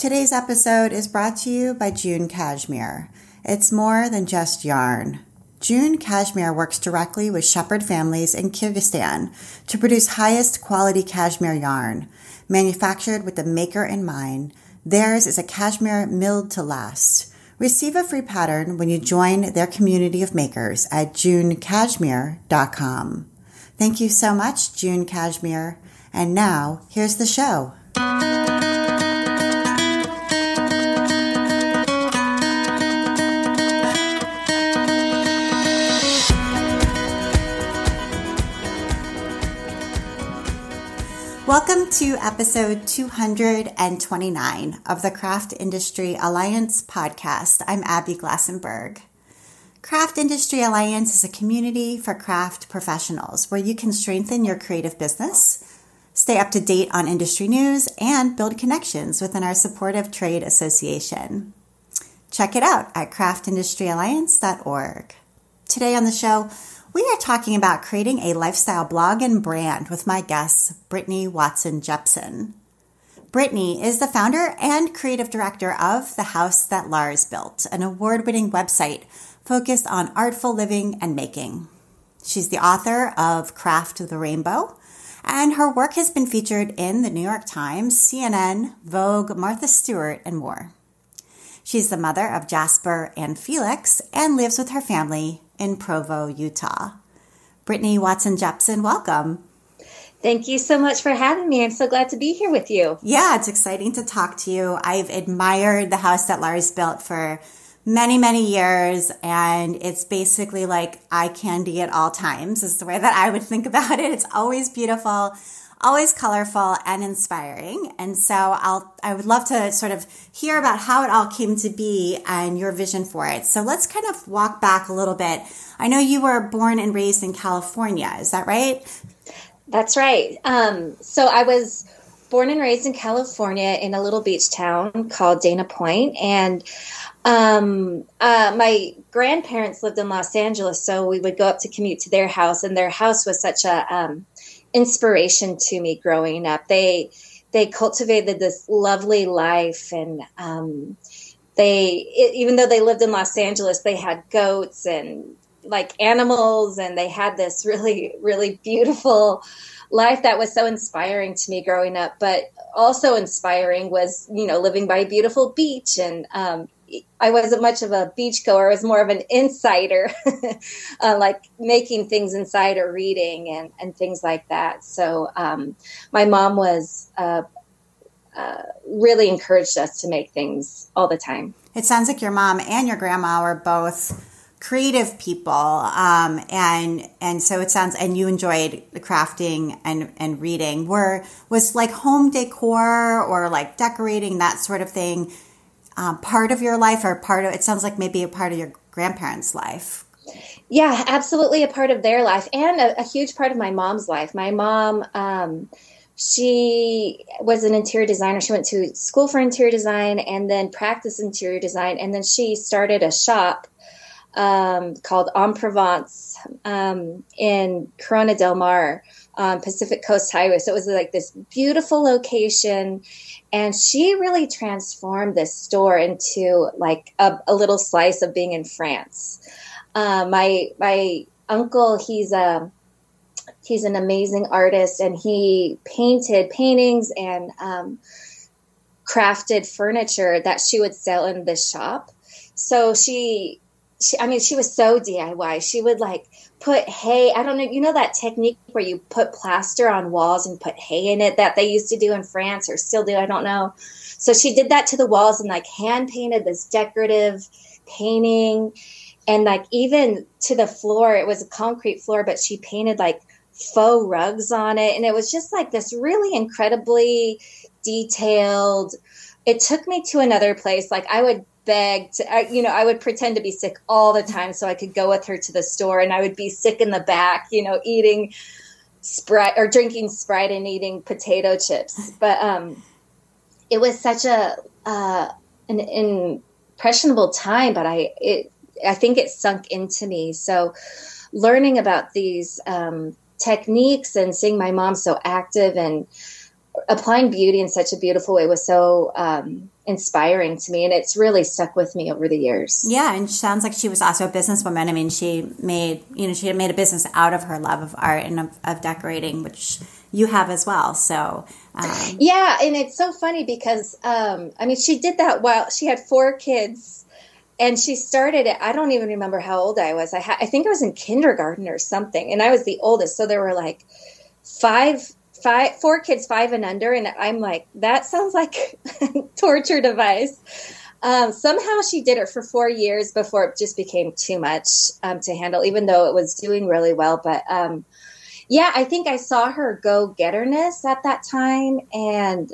Today's episode is brought to you by June Cashmere. It's more than just yarn. June Cashmere works directly with shepherd families in Kyrgyzstan to produce highest quality cashmere yarn. Manufactured with the maker in mind, theirs is a cashmere milled to last. Receive a free pattern when you join their community of makers at junecashmere.com. Thank you so much, June Cashmere. And now, here's the show. Welcome to episode 229 of the Craft Industry Alliance podcast. I'm Abby Glassenberg. Craft Industry Alliance is a community for craft professionals where you can strengthen your creative business, stay up to date on industry news, and build connections within our supportive trade association. Check it out at craftindustryalliance.org. Today on the show, we are talking about creating a lifestyle blog and brand with my guest, Brittany Watson Jepsen. Brittany is the founder and creative director of The House That Lars Built, an award winning website focused on artful living and making. She's the author of Craft the Rainbow, and her work has been featured in the New York Times, CNN, Vogue, Martha Stewart, and more. She's the mother of Jasper and Felix and lives with her family in Provo, Utah. Brittany Watson Jepsen, welcome. Thank you so much for having me. I'm so glad to be here with you. Yeah, it's exciting to talk to you. I've admired the house that Lars built for many, many years, and it's basically like eye candy at all times, is the way that I would think about it. It's always beautiful always colorful and inspiring. And so I'll, I would love to sort of hear about how it all came to be and your vision for it. So let's kind of walk back a little bit. I know you were born and raised in California. Is that right? That's right. Um, so I was born and raised in California in a little beach town called Dana And um, uh, my grandparents lived in Los Angeles, so we would go up to commute to their house, and their house was such a um, inspiration to me growing up. They they cultivated this lovely life, and um, they it, even though they lived in Los Angeles, they had goats and like animals, and they had this really really beautiful life that was so inspiring to me growing up. But also inspiring was you know living by a beautiful beach and um, I wasn't much of a beachgoer. I was more of an insider, uh, like making things inside or reading and, and things like that. So um, my mom was uh, uh, really encouraged us to make things all the time. It sounds like your mom and your grandma were both creative people um, and and so it sounds and you enjoyed the crafting and and reading were was like home decor or like decorating that sort of thing um, part of your life or part of it sounds like maybe a part of your grandparents' life. Yeah, absolutely a part of their life and a, a huge part of my mom's life. My mom, um, she was an interior designer. She went to school for interior design and then practiced interior design. And then she started a shop um, called En Provence um, in Corona del Mar, um, Pacific Coast Highway. So it was like this beautiful location and she really transformed this store into like a, a little slice of being in France. Uh, my my uncle, he's a he's an amazing artist, and he painted paintings and um, crafted furniture that she would sell in this shop. So she, she, I mean, she was so DIY. She would like put hay. I don't know. You know that technique where you put plaster on walls and put hay in it that they used to do in France or still do. I don't know. So she did that to the walls and like hand painted this decorative painting and like even to the floor. It was a concrete floor, but she painted like faux rugs on it. And it was just like this really incredibly detailed. It took me to another place. Like I would beg to, I, you know, I would pretend to be sick all the time so I could go with her to the store and I would be sick in the back, you know, eating Sprite or drinking Sprite and eating potato chips. But um, it was such a, uh, an impressionable time, but I, it, I think it sunk into me. So learning about these um, techniques and seeing my mom so active and applying beauty in such a beautiful way was so um, inspiring to me and it's really stuck with me over the years. Yeah and sounds like she was also a businesswoman i mean she made you know she had made a business out of her love of art and of, of decorating which you have as well so um, yeah and it's so funny because um, i mean she did that while she had four kids and she started it i don't even remember how old i was. I, ha- I think i was in kindergarten or something and i was the oldest so there were like five five four kids five and under and i'm like that sounds like torture device. Um, somehow she did it for four years before it just became too much um, to handle even though it was doing really well but um, yeah i think i saw her go getterness at that time and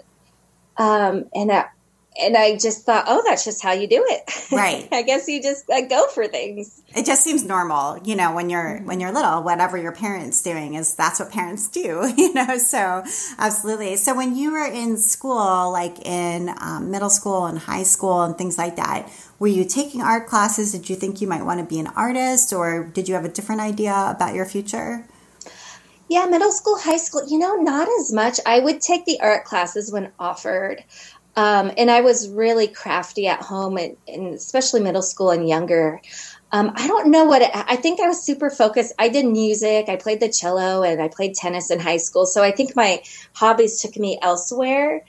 um, and that and I just thought, oh, that's just how you do it. Right. I guess you just uh, go for things. It just seems normal, you know, when you're when you're little. Whatever your parents doing is that's what parents do, you know. So absolutely. So when you were in school, like in um, middle school and high school and things like that, were you taking art classes? Did you think you might want to be an artist, or did you have a different idea about your future? Yeah, middle school, high school, you know, not as much. I would take the art classes when offered. Um, and I was really crafty at home, and, and especially middle school and younger. Um, I don't know what it, I think I was super focused. I did music, I played the cello, and I played tennis in high school. So I think my hobbies took me elsewhere.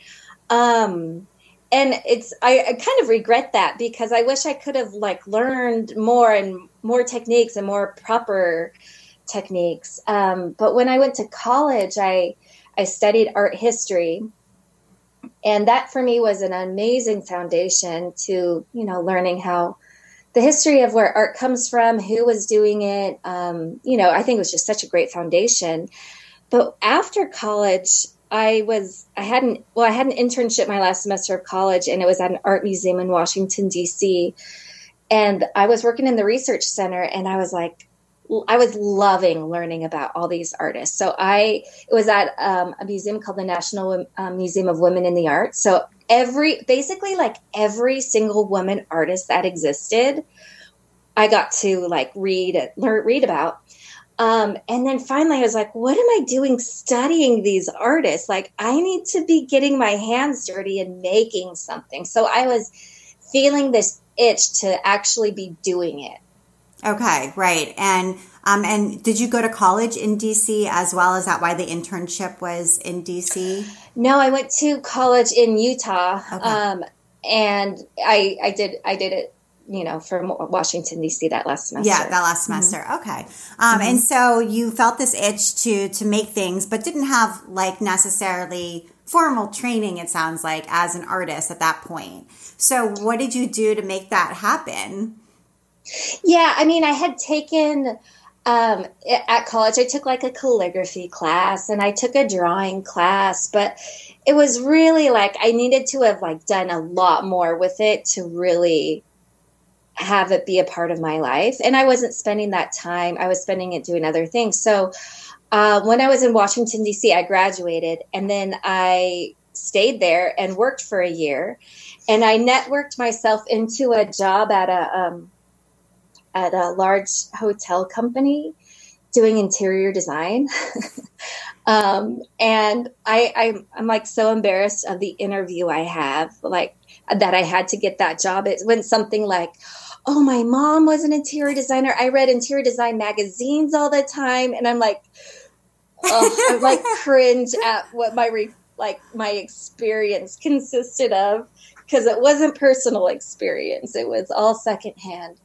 Um, and it's I, I, kind of regret that because I wish I could have like learned more and more techniques and more proper techniques. Um, but when I went to college, I I studied art history and that for me was an amazing foundation to you know learning how the history of where art comes from who was doing it. Um, you know i think it was just such a great foundation. But after college i was i hadn't well i had an internship my last semester of college and it was at an art museum in washington d.c and i was working in the research center and i was like I was loving learning about all these artists. So I it was at um, a museum called the National um, Museum of Women in the Arts. So every basically like every single woman artist that existed, I got to like read learn read about. Um, and then finally, I was like, what am I doing studying these artists? Like, I need to be getting my hands dirty and making something. So I was feeling this itch to actually be doing it. Okay, right. And um, and did you go to college in DC as well? Is that why the internship was in DC? No, I went to college in Utah, okay. um, and I I did I did it you know, from Washington D.C. that last semester. Yeah, that last mm-hmm. semester. Mm-hmm. Okay, um, mm-hmm. and so you felt this itch to to make things, but didn't have like necessarily formal training. It sounds like as an artist at that point. So, what did you do to make that happen? Yeah, I mean, I had taken um, at college, I took like a calligraphy class and I took a drawing class, but it was really like I needed to have like done a lot more with it to really have it be a part of my life. And I wasn't spending that time; I was spending it doing other things. So uh, when I was in Washington D.C., I graduated, and then I stayed there and worked for a year, and I networked myself into a job at a um, at a large hotel company doing interior design. um, and I, I, I'm like so embarrassed of the interview I have, like that I had to get that job. It went something like, oh, my mom was an interior designer. I read interior design magazines all the time. And I'm like, oh, I'm like cringe at what my re- like my experience consisted of because it wasn't personal experience. It was all secondhand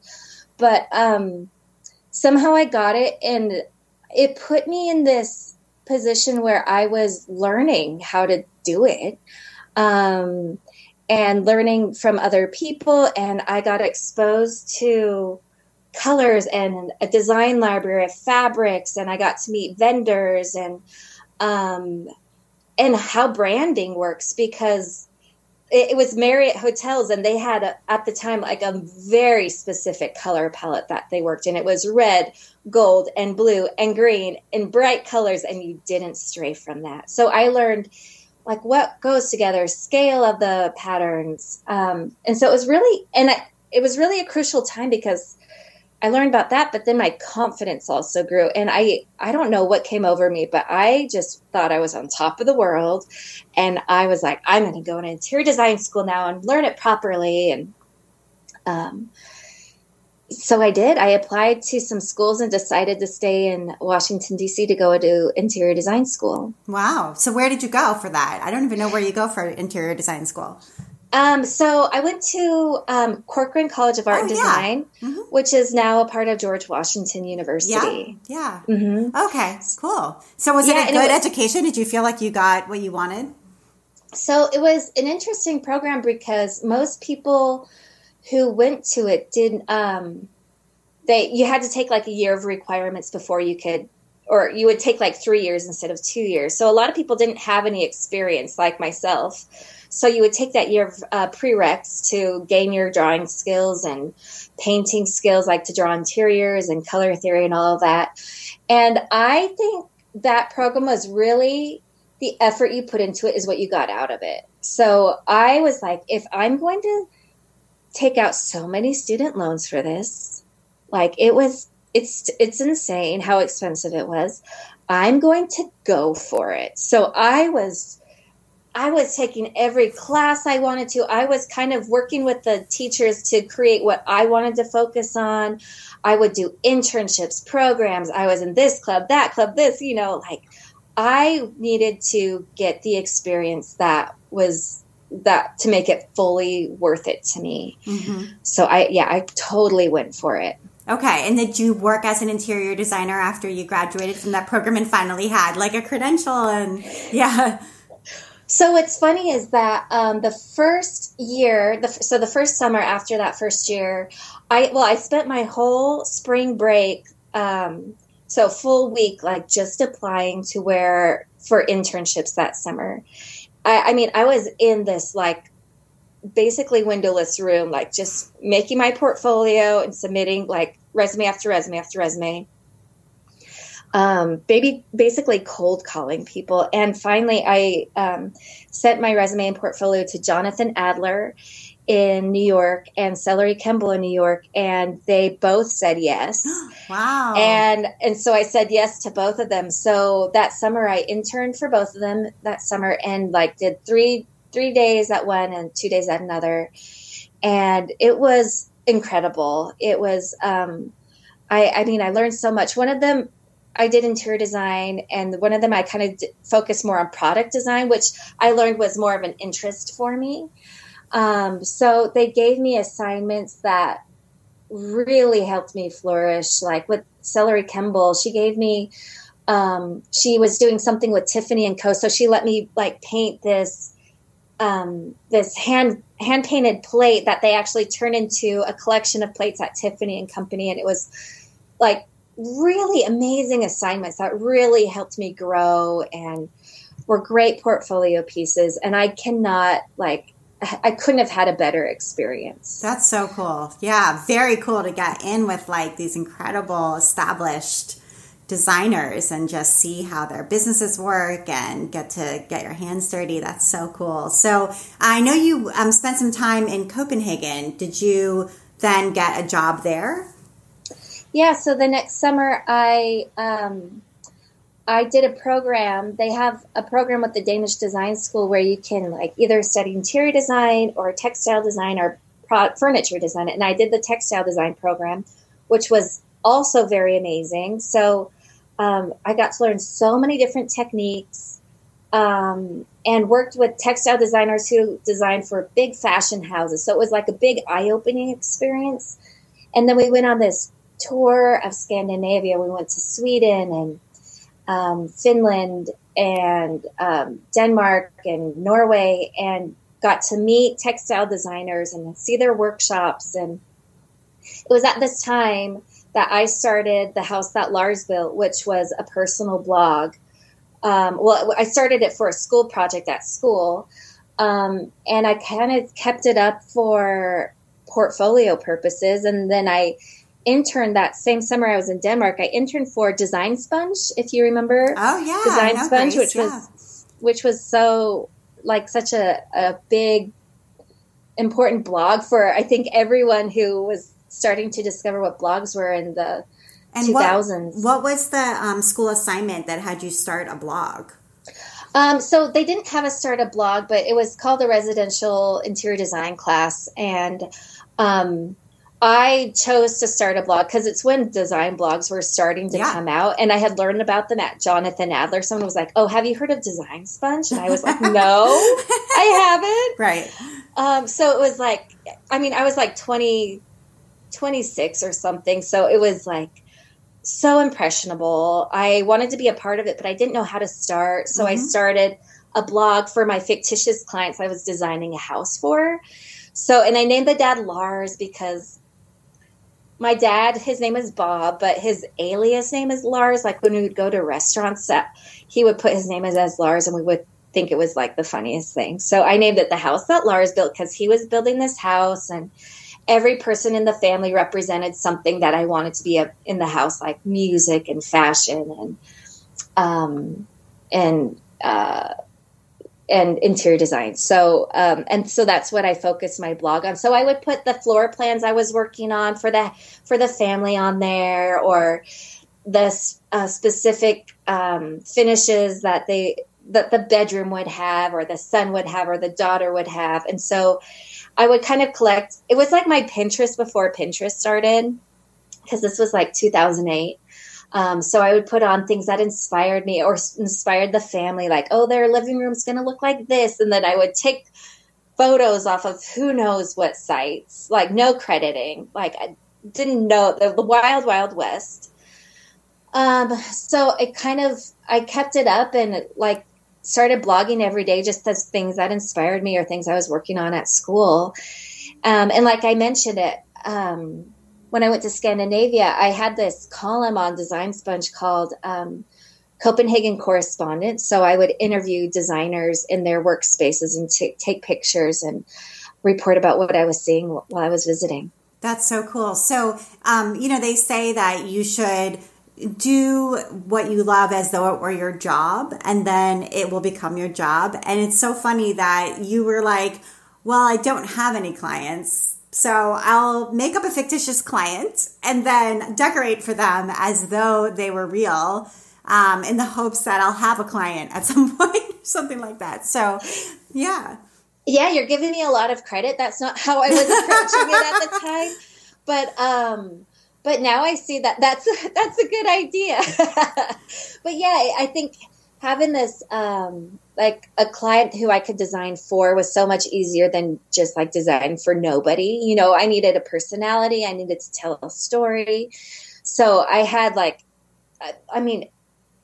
but um, somehow I got it, and it put me in this position where I was learning how to do it. Um, and learning from other people, and I got exposed to colors and a design library of fabrics, and I got to meet vendors and um, and how branding works because it, was Marriott hotels, and they had a, at the time like a very specific color palette that they worked in. It was red, gold, and blue, and green, in bright colors, and you didn't stray from that. So I learned like what goes together, scale of the patterns, um, and so it was really and I, it was really a crucial time because I learned about that, but then my confidence also grew. And I, I don't know what came over me, but I just thought I was on top of the world. And I was like, I'm going to go to interior design school now and learn it properly. And, um, so I did. I applied to some schools and decided to stay in Washington D.C. to go to interior design school. Wow! So where did you go for that? I don't even know where you go for interior design school. Um, so I went to um, Corcoran College of Art oh, and Design, yeah. mm-hmm. which is now a part of George Washington University. Yeah. yeah. Mm-hmm. Okay. Cool. So was yeah, it a good it was, education? Did you feel like you got what you wanted? So it was an interesting program because most people who went to it did um, they you had to take like a year of requirements before you could or you would take like three years instead of two years. So a lot of people didn't have any experience like myself. So you would take that year of uh, prereqs to gain your drawing skills and painting skills, like to draw interiors and color theory and all of that. And I think that program was really the effort you put into it is what you got out of it. So I was like, if I'm going to take out so many student loans for this, like it was, it's it's insane how expensive it was. I'm going to go for it. So I was I was taking every class I wanted to. I was kind of working with the teachers to create what I wanted to focus on. I would do internships, programs. I was in this club, that club, this, you know, like I needed to get the experience that was that to make it fully worth it to me. Mm-hmm. So I, yeah, I totally went for it. Okay. And did you work as an interior designer after you graduated from that program and finally had like a credential and yeah? So what's funny is that um, the first year, the, so the first summer after that first year, I well, I spent my whole spring break, um, so full week, like just applying to where for internships that summer. I, I mean, I was in this like basically windowless room, like just making my portfolio and submitting like resume after resume after resume um, baby, basically cold calling people. And finally, I um, sent my resume and portfolio to Jonathan Adler in New York and Celerie Kemble in New York, and they both said yes. wow! And and so I said yes to both of them. So that summer, I interned for both of them that summer, and like did three three days at one and two days at another, and it was incredible. It was. Um, I, I mean, I learned so much. One of them I did interior design, and one of them I kind of d- focused more on product design, which I learned was more of an interest for me. Um, so they gave me assignments that really helped me flourish. Like with Celerie Kemble, she gave me. Um, she was doing something with Tiffany and Co. So she let me like paint this um, this hand hand painted plate that they actually turned into a collection of plates at Tiffany and Company, and it was like really amazing assignments that really helped me grow and were great portfolio pieces. And I cannot like I couldn't have had a better experience. That's so cool. Yeah, very cool to get in with like these incredible established designers and just see how their businesses work and get to get your hands dirty. That's so cool. So I know you um, spent some time in Copenhagen. Did you then get a job there? Yeah, so the next summer I um, I did a program. They have a program with the Danish Design School where you can like either study interior design or textile design or pro- furniture design. And I did the textile design program, which was also very amazing. So um, I got to learn so many different techniques um, and worked with textile designers who designed for big fashion houses. So it was like a big eye opening experience. And then we went on this tour of Scandinavia. We went to Sweden and um, Finland and um, Denmark and Norway and got to meet textile designers and see their workshops. And it was at this time that I started the house that Lars built, which was a personal blog. Um, well, I started it for a school project at school. Um, and I kind of kept it up for portfolio purposes. And then I interned that same summer I was in Denmark. I interned for Design Sponge, if you remember. Oh yeah, Design Sponge, Grace, which yeah. was which was so like such a, a big important blog for I think everyone who was starting to discover what blogs were in the and 2000s. What, what was the um, school assignment that had you start a blog? Um, so they didn't have us start a blog, but it was called the residential interior design class, and um, I chose to start a blog because it's when design blogs were starting to yeah. come out, and I had learned about them at Jonathan Adler. Someone was like, "Oh, have you heard of Design Sponge?" And I was like, "No, I haven't." Right. Um, so it was like, I mean, I was like 20, 26 or something, so it was like so impressionable. I wanted to be a part of it, but I didn't know how to start. So mm-hmm. I started a blog for my fictitious clients I was designing a house for. So, and I named the dad Lars because my dad, his name is Bob, but his alias name is Lars. Like when we would go to restaurants, he would put his name as, as Lars, and we would think it was like the funniest thing. So I named it the house that Lars built because he was building this house and every person in the family represented something that I wanted to be a, in the house, like music and fashion and um, and uh, and interior design. So um, and so that's what I focus my blog on. So I would put the floor plans I was working on for the for the family on there, or the uh, specific um, finishes that they that the bedroom would have, or the son would have, or the daughter would have, and so I would kind of collect. It was like my Pinterest before Pinterest started, because this was like 2008. Um, so I would put on things that inspired me or inspired the family, like, oh, their living room's going to look like this. And then I would take photos off of who knows what sites, like no crediting. Like I didn't know the, the wild, wild west. Um, so it kind of, I kept it up and like started blogging every day just as things that inspired me or things I was working on at school. Um, and like I mentioned it, um, when I went to Scandinavia, I had this column on Design Sponge called um, Copenhagen Correspondent. So I would interview designers in their workspaces and t- take pictures and report about what I was seeing while I was visiting. That's so cool. So, um, you know, they say that you should do what you love as though it were your job and then it will become your job. And it's so funny that you were like, well, I don't have any clients. So I'll make up a fictitious client and then decorate for them as though they were real um, in the hopes that I'll have a client at some point, something like that. So, yeah. Yeah, you're giving me a lot of credit. That's not how I was approaching it at the time. But um, but now I see that that's that's a good idea. but yeah, I think having this um, like a client who I could design for was so much easier than just like design for nobody. You know, I needed a personality, I needed to tell a story. So I had like I mean,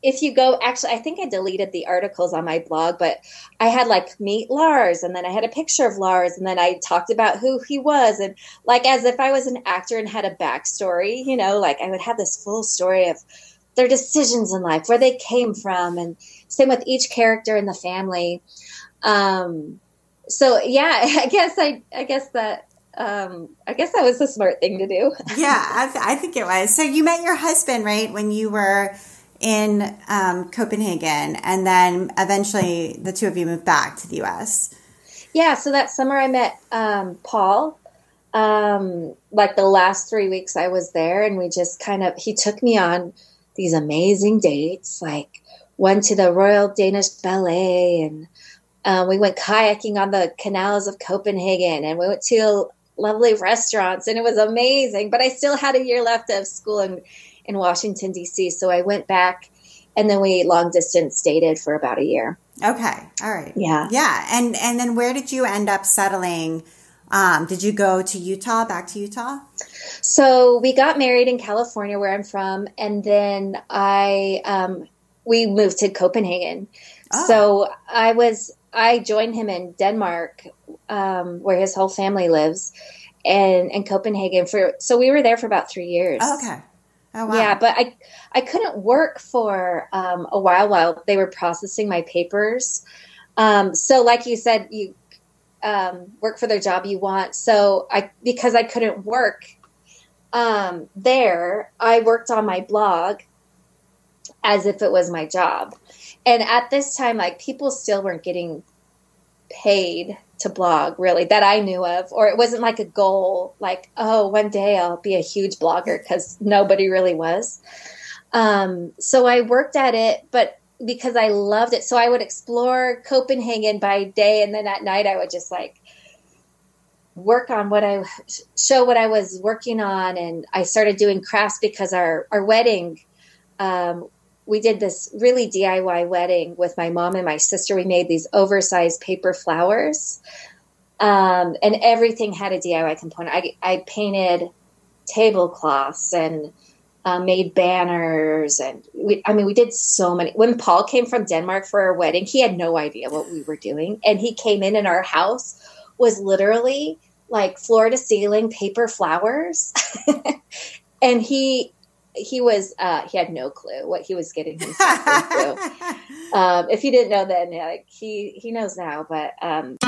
if you go actually i think i deleted the articles on my blog but i had like meet lars and then i had a picture of lars and then i talked about who he was and like as if i was an actor and had a backstory you know like i would have this full story of their decisions in life where they came from and same with each character in the family um so yeah i guess i i guess that um, I guess that was the smart thing to do. yeah, I, th- I think it was. So you met your husband, right, when you were in um, Copenhagen, and then eventually the two of you moved back to the U.S. Yeah, so that summer I met um, Paul. Um, like the last three weeks I was there, and we just kind of he took me on these amazing dates, like went to the Royal Danish Ballet, and um, we went kayaking on the canals of Copenhagen, and we went to lovely restaurants, and it was amazing. But I still had a year left of school, and in Washington, D.C. So I went back and then we long distance dated for about a year. Okay. All right. Yeah. Yeah. And, and then where did you end up settling? Um, did you go to Utah, back to Utah? So we got married in California, where I'm from, and then I um, we moved to Copenhagen. Oh. So I was I joined him in Denmark, um, where his whole family lives, and in Copenhagen for. So we were there for about three years. Oh, okay. Oh, wow. Yeah, but I I couldn't work for um, a while while they were processing my papers. Um, so, like you said, you um, work for the job you want. So, I because I couldn't work um, there, I worked on my blog as if it was my job. And at this time, like people still weren't getting paid to blog really that I knew of, or it wasn't like a goal, like, oh, one day I'll be a huge blogger because nobody really was. Um, so I worked at it, but because I loved it. So I would explore Copenhagen by day, and then at night I would just like work on what I show what I was working on, and I started doing crafts because our our wedding. Um, we did this really DIY wedding with my mom and my sister. We made these oversized paper flowers, um, and everything had a DIY component. I, I painted tablecloths and uh, made banners and we, I mean we did so many. When Paul came from Denmark for our wedding, he had no idea what we were doing, and he came in and our house was literally like floor to ceiling paper flowers, and he he was uh, he had no clue what he was getting himself into. Um, if he didn't know then, like he he knows now, but. Um,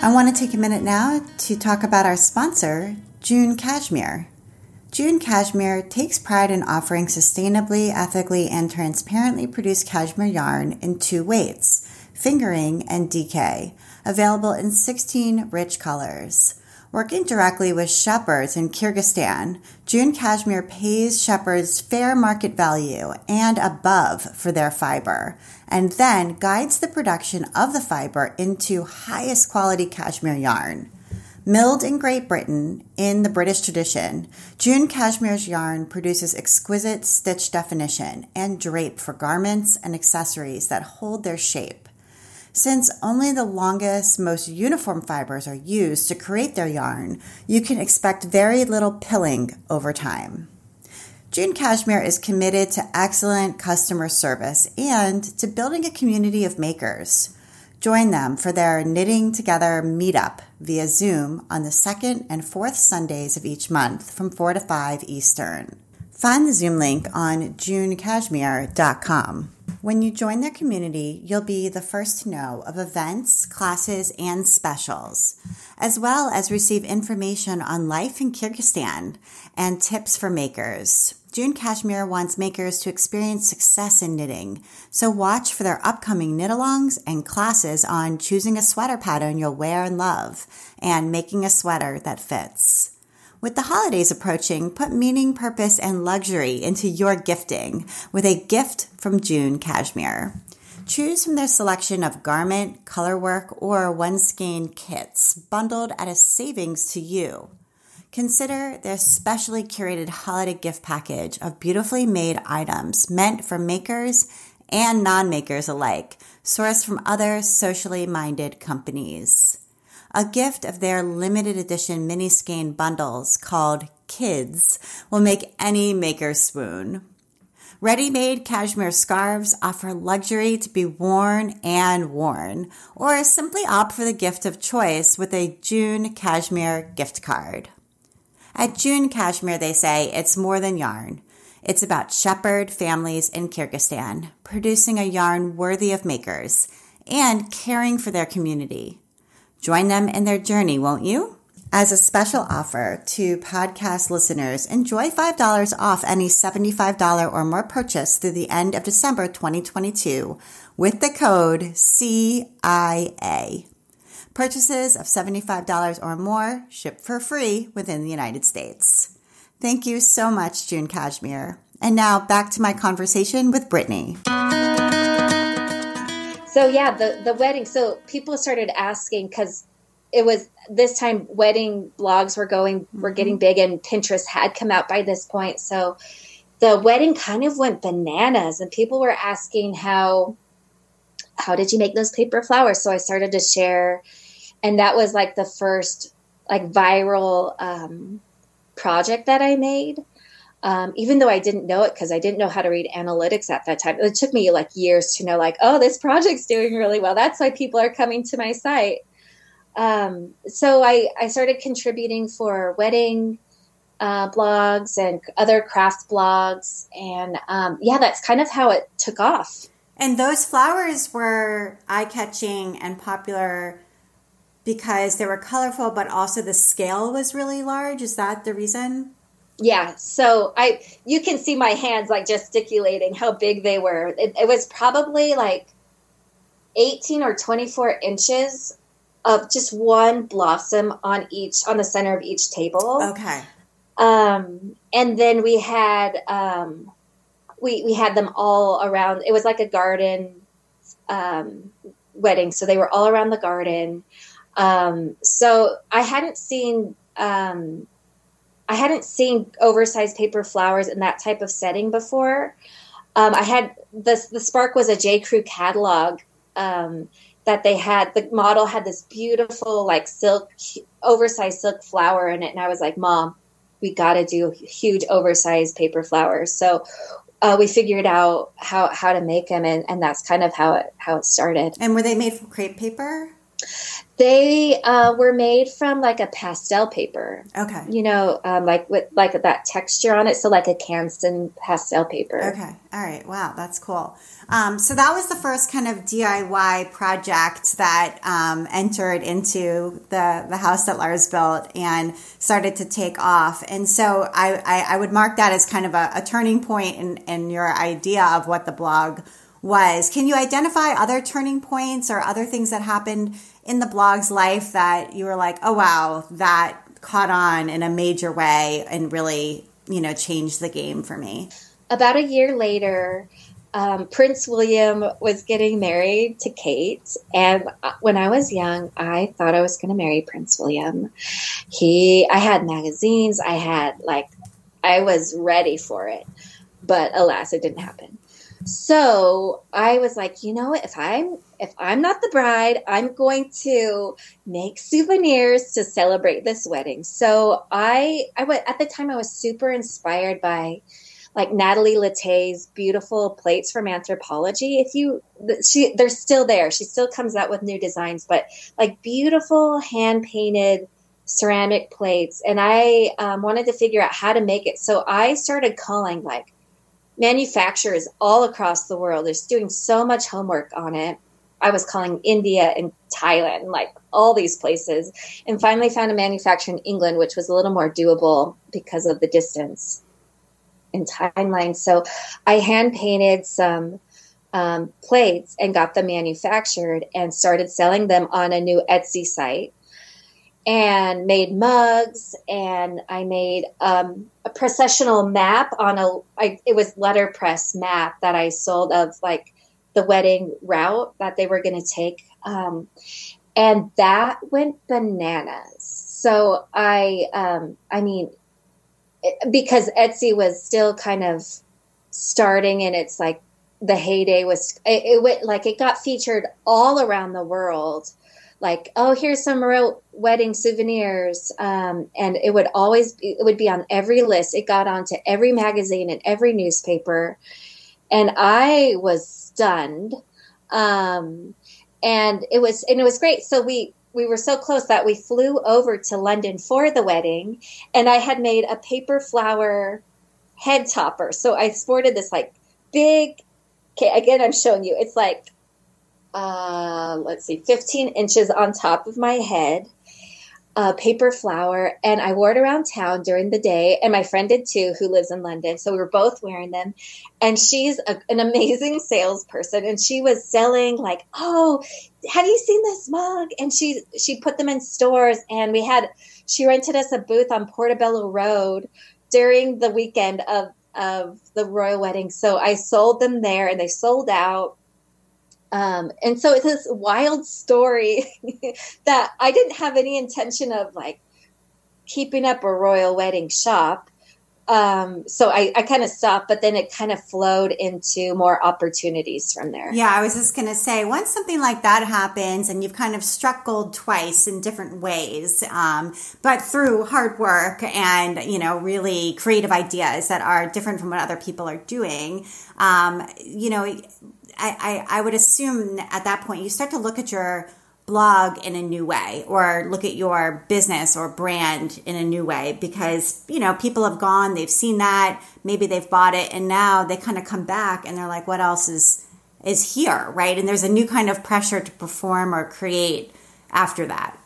I want to take a minute now to talk about our sponsor, June Cashmere. June Cashmere takes pride in offering sustainably, ethically, and transparently produced cashmere yarn in two weights fingering and DK, available in 16 rich colors. Working directly with shepherds in Kyrgyzstan, June Cashmere pays shepherds fair market value and above for their fiber, and then guides the production of the fiber into highest quality cashmere yarn. Milled in Great Britain in the British tradition, June Cashmere's yarn produces exquisite stitch definition and drape for garments and accessories that hold their shape. Since only the longest, most uniform fibers are used to create their yarn, you can expect very little pilling over time. June Cashmere is committed to excellent customer service and to building a community of makers. Join them for their Knitting Together meetup via Zoom on the second and fourth Sundays of each month from 4 to 5 Eastern. Find the Zoom link on junecashmere.com. When you join their community, you'll be the first to know of events, classes, and specials, as well as receive information on life in Kyrgyzstan and tips for makers. June Cashmere wants makers to experience success in knitting, so watch for their upcoming knit alongs and classes on choosing a sweater pattern you'll wear and love and making a sweater that fits. With the holidays approaching, put meaning, purpose, and luxury into your gifting with a gift from June Cashmere. Choose from their selection of garment, colorwork, or one skein kits bundled at a savings to you. Consider their specially curated holiday gift package of beautifully made items meant for makers and non makers alike, sourced from other socially minded companies. A gift of their limited edition mini skein bundles called Kids will make any maker swoon. Ready made cashmere scarves offer luxury to be worn and worn, or simply opt for the gift of choice with a June Cashmere gift card. At June Cashmere, they say it's more than yarn. It's about shepherd families in Kyrgyzstan, producing a yarn worthy of makers and caring for their community. Join them in their journey, won't you? As a special offer to podcast listeners, enjoy $5 off any $75 or more purchase through the end of December 2022 with the code CIA. Purchases of $75 or more ship for free within the United States. Thank you so much, June Cashmere. And now back to my conversation with Brittany. So yeah, the the wedding. So people started asking because it was this time wedding blogs were going were getting mm-hmm. big and Pinterest had come out by this point. So the wedding kind of went bananas and people were asking how how did you make those paper flowers? So I started to share and that was like the first like viral um, project that I made. Um, even though I didn't know it because I didn't know how to read analytics at that time. It took me like years to know, like, oh, this project's doing really well. That's why people are coming to my site. Um, so I, I started contributing for wedding uh, blogs and other craft blogs. And um, yeah, that's kind of how it took off. And those flowers were eye catching and popular because they were colorful, but also the scale was really large. Is that the reason? Yeah. So I, you can see my hands like gesticulating how big they were. It, it was probably like 18 or 24 inches of just one blossom on each on the center of each table. Okay. Um, and then we had um, we we had them all around. It was like a garden um, wedding, so they were all around the garden. Um, so I hadn't seen um, I hadn't seen oversized paper flowers in that type of setting before. Um, I had the the spark was a J Crew catalog um, that they had. The model had this beautiful like silk, oversized silk flower in it, and I was like, "Mom, we got to do huge oversized paper flowers." So uh, we figured out how how to make them, and, and that's kind of how it how it started. And were they made from crepe paper? They uh, were made from like a pastel paper. Okay. You know, um, like with like that texture on it, so like a Canson pastel paper. Okay. All right. Wow, that's cool. Um, so that was the first kind of DIY project that um, entered into the the house that Lars built and started to take off. And so I, I, I would mark that as kind of a, a turning point in, in your idea of what the blog was. Can you identify other turning points or other things that happened in the blog's life that you were like, oh wow, that caught on in a major way and really, you know, changed the game for me? About a year later, um, Prince William was getting married to Kate. And when I was young, I thought I was going to marry Prince William. He, I had magazines, I had like, I was ready for it. But alas, it didn't happen. So I was like, you know? If I'm if I'm not the bride, I'm going to make souvenirs to celebrate this wedding. So I I went at the time I was super inspired by like Nathalie Lété's beautiful plates from Anthropologie. If you she they're still there. She still comes out with new designs, but like beautiful hand painted ceramic plates. And I um, wanted to figure out how to make it. So I started calling like manufacturers all across the world are doing so much homework on it. I was calling India and Thailand, like all these places, and finally found a manufacturer in England, which was a little more doable because of the distance and timeline. So I hand painted some um, plates and got them manufactured and started selling them on a new Etsy site and made mugs and I made um, a processional map on a I, it was letterpress map that I sold of like the wedding route that they were going to take um, and that went bananas. So I um, I mean it, because Etsy was still kind of starting and it's like the heyday was it, it went like it got featured all around the world like, oh, here's some real wedding souvenirs. Um, and it would always be, it would be on every list. It got onto every magazine and every newspaper. And I was stunned. Um, and it was, and it was great. So we, we were so close that we flew over to London for the wedding and I had made a paper flower head topper. So I sported this like big, okay, again, I'm showing you, it's like uh, let's see, 15 inches on top of my head, a paper flower, and I wore it around town during the day. And my friend did too, who lives in London. So we were both wearing them. And she's a, an amazing salesperson, and she was selling like, "Oh, have you seen this mug?" And she she put them in stores, and we had she rented us a booth on Portobello Road during the weekend of of the royal wedding. So I sold them there, and they sold out um, and so it's this wild story that I didn't have any intention of like keeping up a royal wedding shop. Um, so I, I kind of stopped, but then it kind of flowed into more opportunities from there. Yeah, I was just going to say, once something like that happens and you've kind of struck gold twice in different ways, um, but through hard work and, you know, really creative ideas that are different from what other people are doing, um, you know, I, I, would assume at that point you start to look at your blog in a new way or look at your business or brand in a new way because you know people have gone they've seen that maybe they've bought it and now they kind of come back and they're like what else is is here? Right? And there's a new kind of pressure to perform or create after that.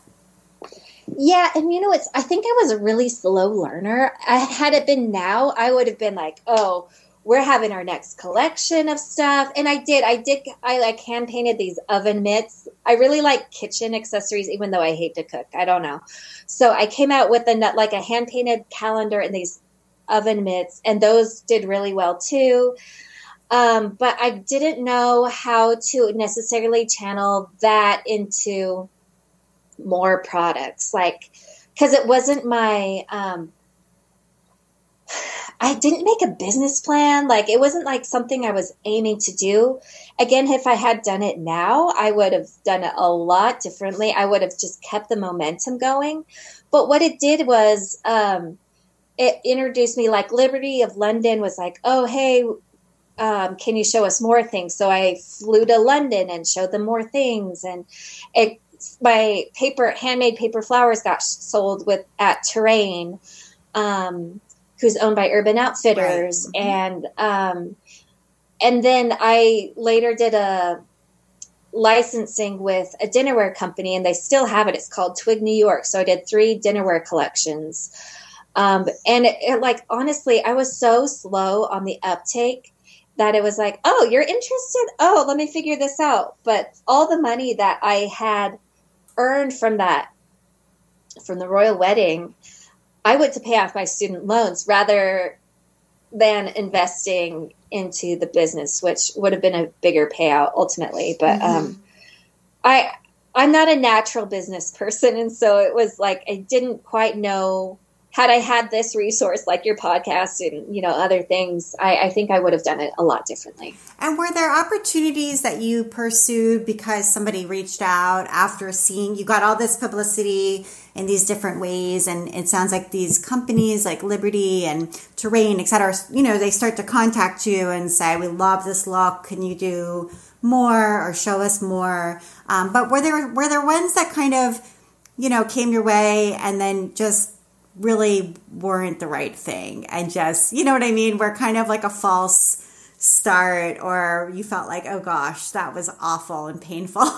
Yeah and you know it's i think i was a really slow learner. I, had it been now i would have been like oh we're having our next collection of stuff. And I did, I did, I like hand painted these oven mitts. I really like kitchen accessories, even though I hate to cook. I don't know. So I came out with a like a hand painted calendar and these oven mitts, and those did really well too. Um, but I didn't know how to necessarily channel that into more products, like because it wasn't my um, I didn't make a business plan. Like it wasn't like something I was aiming to do. Again, if I had done it now, I would have done it a lot differently. I would have just kept the momentum going. But what it did was um, it introduced me like Liberty of London was like, oh, hey, um, can you show us more things? So I flew to London and showed them more things. And it, my paper, handmade paper flowers got sold with at Terrain. Um, who's owned by Urban Outfitters, right. mm-hmm. and um, and then I later did a licensing with a dinnerware company, and they still have it. It's called Twig New York. So I did three dinnerware collections, um, and it, it, like honestly, I was so slow on the uptake that it was like, oh, you're interested? Oh, let me figure this out. But all the money that I had earned from that from the royal wedding I went to pay off my student loans rather than investing into the business, which would have been a bigger payout ultimately. But mm-hmm. um, I I'm not a natural business person, and so it was like I didn't quite know had I had this resource like your podcast and you know other things, I, I, think I would have done it a lot differently. And were there opportunities that you pursued because somebody reached out after seeing you got all this publicity in these different ways, and it sounds like these companies like Liberty and Terrain, et cetera, you know, they start to contact you and say, "We love this look. Can you do more or show us more?" Um, but were there were there ones that kind of you know came your way and then just really weren't the right thing. And just you know what i mean? We're kind of like a false start or you felt like oh gosh that was awful and painful.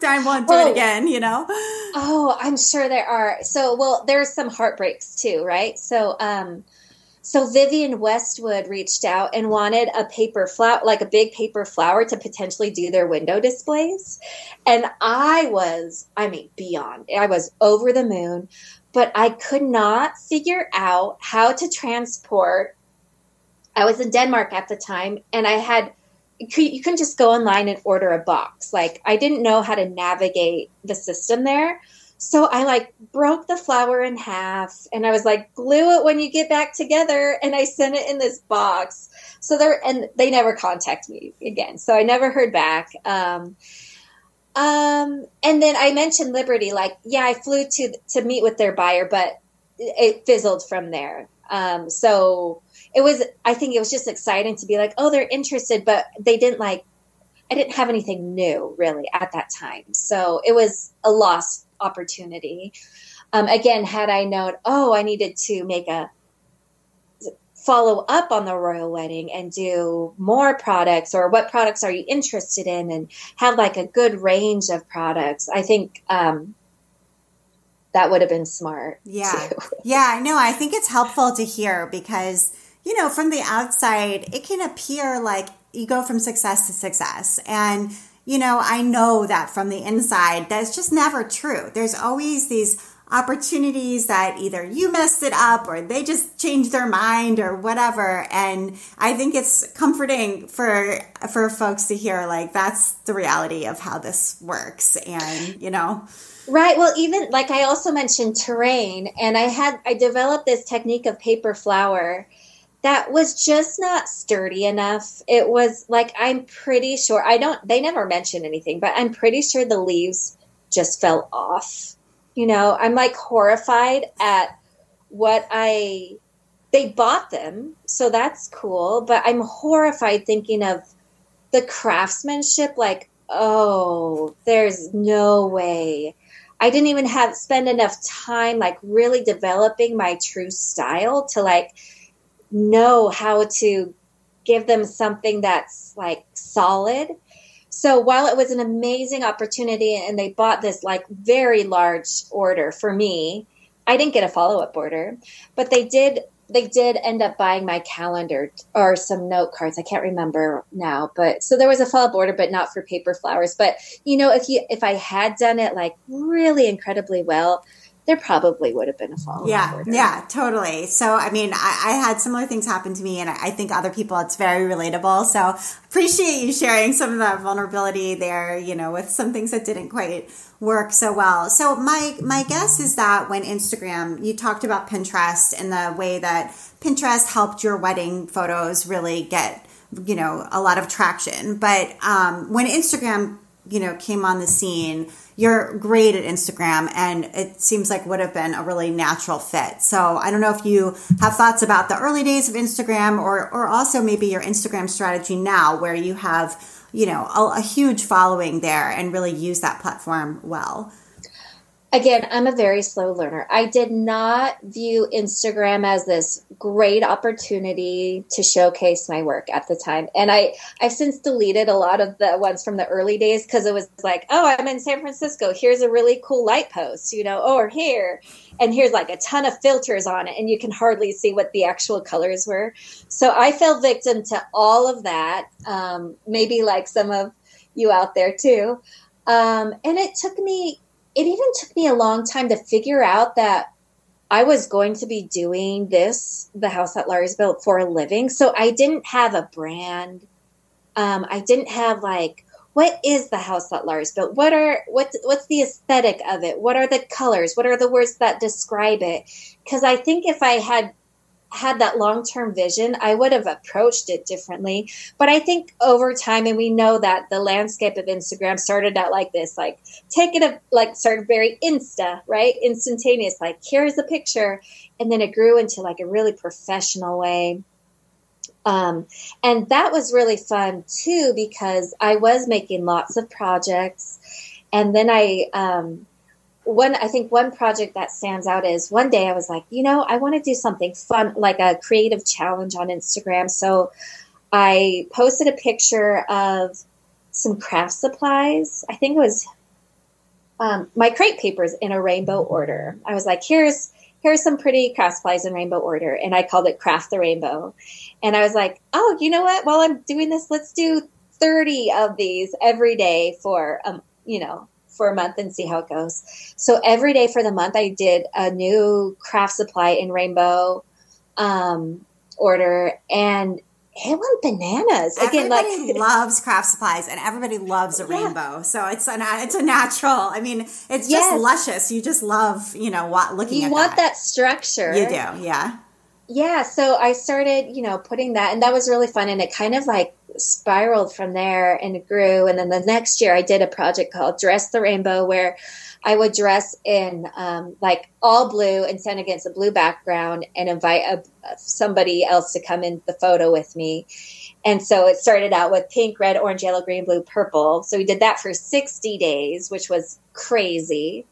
I won't do well, it again you know? oh i'm sure there are. So well there's some heartbreaks too right? So um so Vivienne Westwood reached out and wanted a paper flower, like a big paper flower to potentially do their window displays. And I was, I mean, beyond, I was over the moon but I could not figure out how to transport. I was in Denmark at the time, and I had you couldn't just go online and order a box. Like I didn't know how to navigate the system there. So I like broke the flower in half and I was like, glue it when you get back together. And I sent it in this box. So there, and they never contact me again. So I never heard back. Um, um, and then I mentioned Liberty, like, yeah, I flew to to meet with their buyer, but it fizzled from there. Um, so it was, I think it was just exciting to be like, oh, they're interested, but they didn't like, I didn't have anything new really at that time. So it was a lost opportunity. Um, again, had I known, oh, I needed to make a follow up on the royal wedding and do more products or what products are you interested in and have like a good range of products i think um, that would have been smart yeah. yeah no i think it's helpful to hear because you know from the outside it can appear like you go from success to success. And you know i know that from the inside that's just never true. There's always these opportunities that either you messed it up or they just changed their mind or whatever. And i think it's comforting for for folks to hear like that's the reality of how this works and you know. Right. Well even like i also mentioned terrain and i had i developed this technique of paper flower that was just not sturdy enough. It was like i'm pretty sure i don't they never mentioned anything but i'm pretty sure the leaves just fell off you know, I'm like horrified at what I they bought them, so that's cool, but I'm horrified thinking of the craftsmanship like, oh, there's no way. I didn't even have spend enough time like really developing my true style to like know how to give them something that's like solid so while it was an amazing opportunity and they bought this like very large order for me, I didn't get a follow up order, but they did they did end up buying my calendar or some note cards. I can't remember now, but so there was a follow up order, but not for paper flowers. But you know, if you if I had done it like really incredibly well, there probably would have been a follow. Yeah, order. yeah, totally. So, I mean, I, I, had similar things happen to me, and I think other people, it's very relatable. So, appreciate you sharing some of that vulnerability there. You know, with some things that didn't quite work so well. So, my my guess is that when Instagram, you talked about Pinterest and the way that Pinterest helped your wedding photos really get you know a lot of traction, but um, when Instagram you know came on the scene you're great at Instagram and it seems like would have been a really natural fit. So I don't know if you have thoughts about the early days of Instagram or, or also maybe your Instagram strategy now where you have, you know, a, a huge following there and really use that platform well again, I'm a very slow learner. I did not view Instagram as this great opportunity to showcase my work at the time. And I, I've since deleted a lot of the ones from the early days because it was like, oh, I'm in San Francisco. Here's a really cool light post, you know, or here. And here's like a ton of filters on it, and you can hardly see what the actual colors were. So I fell victim to all of that. Um, maybe like some of you out there too. Um, and it took me it even took me a long time to figure out that I was going to be doing this, the house that Lars built for a living. So I didn't have a brand. Um, I didn't have like, what is the house that Lars built? What are what's what's the aesthetic of it? What are the colors? What are the words that describe it? Because I think if I had had that long term vision, I would have approached it differently. But I think over time, and we know that the landscape of Instagram started out like this, like take it, a, like started very insta, right? Instantaneous, like here's the picture. And then it grew into like a really professional way. Um, and that was really fun too, because I was making lots of projects. And then I, um, one i think one project that stands out is one day i was like you know i want to do something fun like a creative challenge on instagram. So i posted a picture of some craft supplies. I think it was um, my crepe papers in a rainbow order. I was like here's here's some pretty craft supplies in rainbow order. And i called it craft the rainbow. And i was like oh you know what? While i'm doing this let's do 30 of these every day for um you know for a month and see how it goes. So every day for the month, I did a new craft supply in rainbow um, order, and it went bananas. Again, everybody like loves craft supplies, and everybody loves a yeah. rainbow. So it's a it's a natural. I mean, it's just yes. luscious. You just love you know what looking. You want that. that structure. You do, yeah yeah so i started you know putting that and that was really fun and it kind of like spiraled from there and grew and then the next year i did a project called dress the rainbow where i would dress in um, like all blue and stand against a blue background and invite a, somebody else to come in the photo with me. And so it started out with pink red orange yellow green blue purple. So we did that for 60 days which was crazy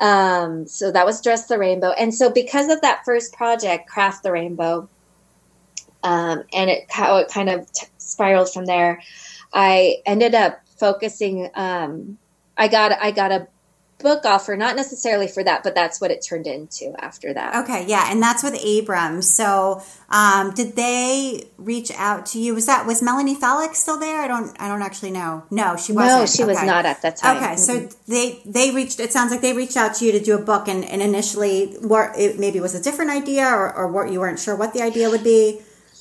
um, so that was Dress the Rainbow. And so because of that first project, Craft the Rainbow, um, and it how it kind of t- spiraled from there, I ended up focusing. Um, I got I got a book offer, not necessarily for that, but that's what it turned into after that. Okay, yeah, and that's with Abrams. So, um, did they reach out to you? Was that was Melanie Falick still there? I don't, I don't actually know. No, she wasn't. No, she okay. was not at that time. Okay, so they they reached. It sounds like they reached out to you to do a book, and, and initially, what it maybe was a different idea, or or what you weren't sure what the idea would be.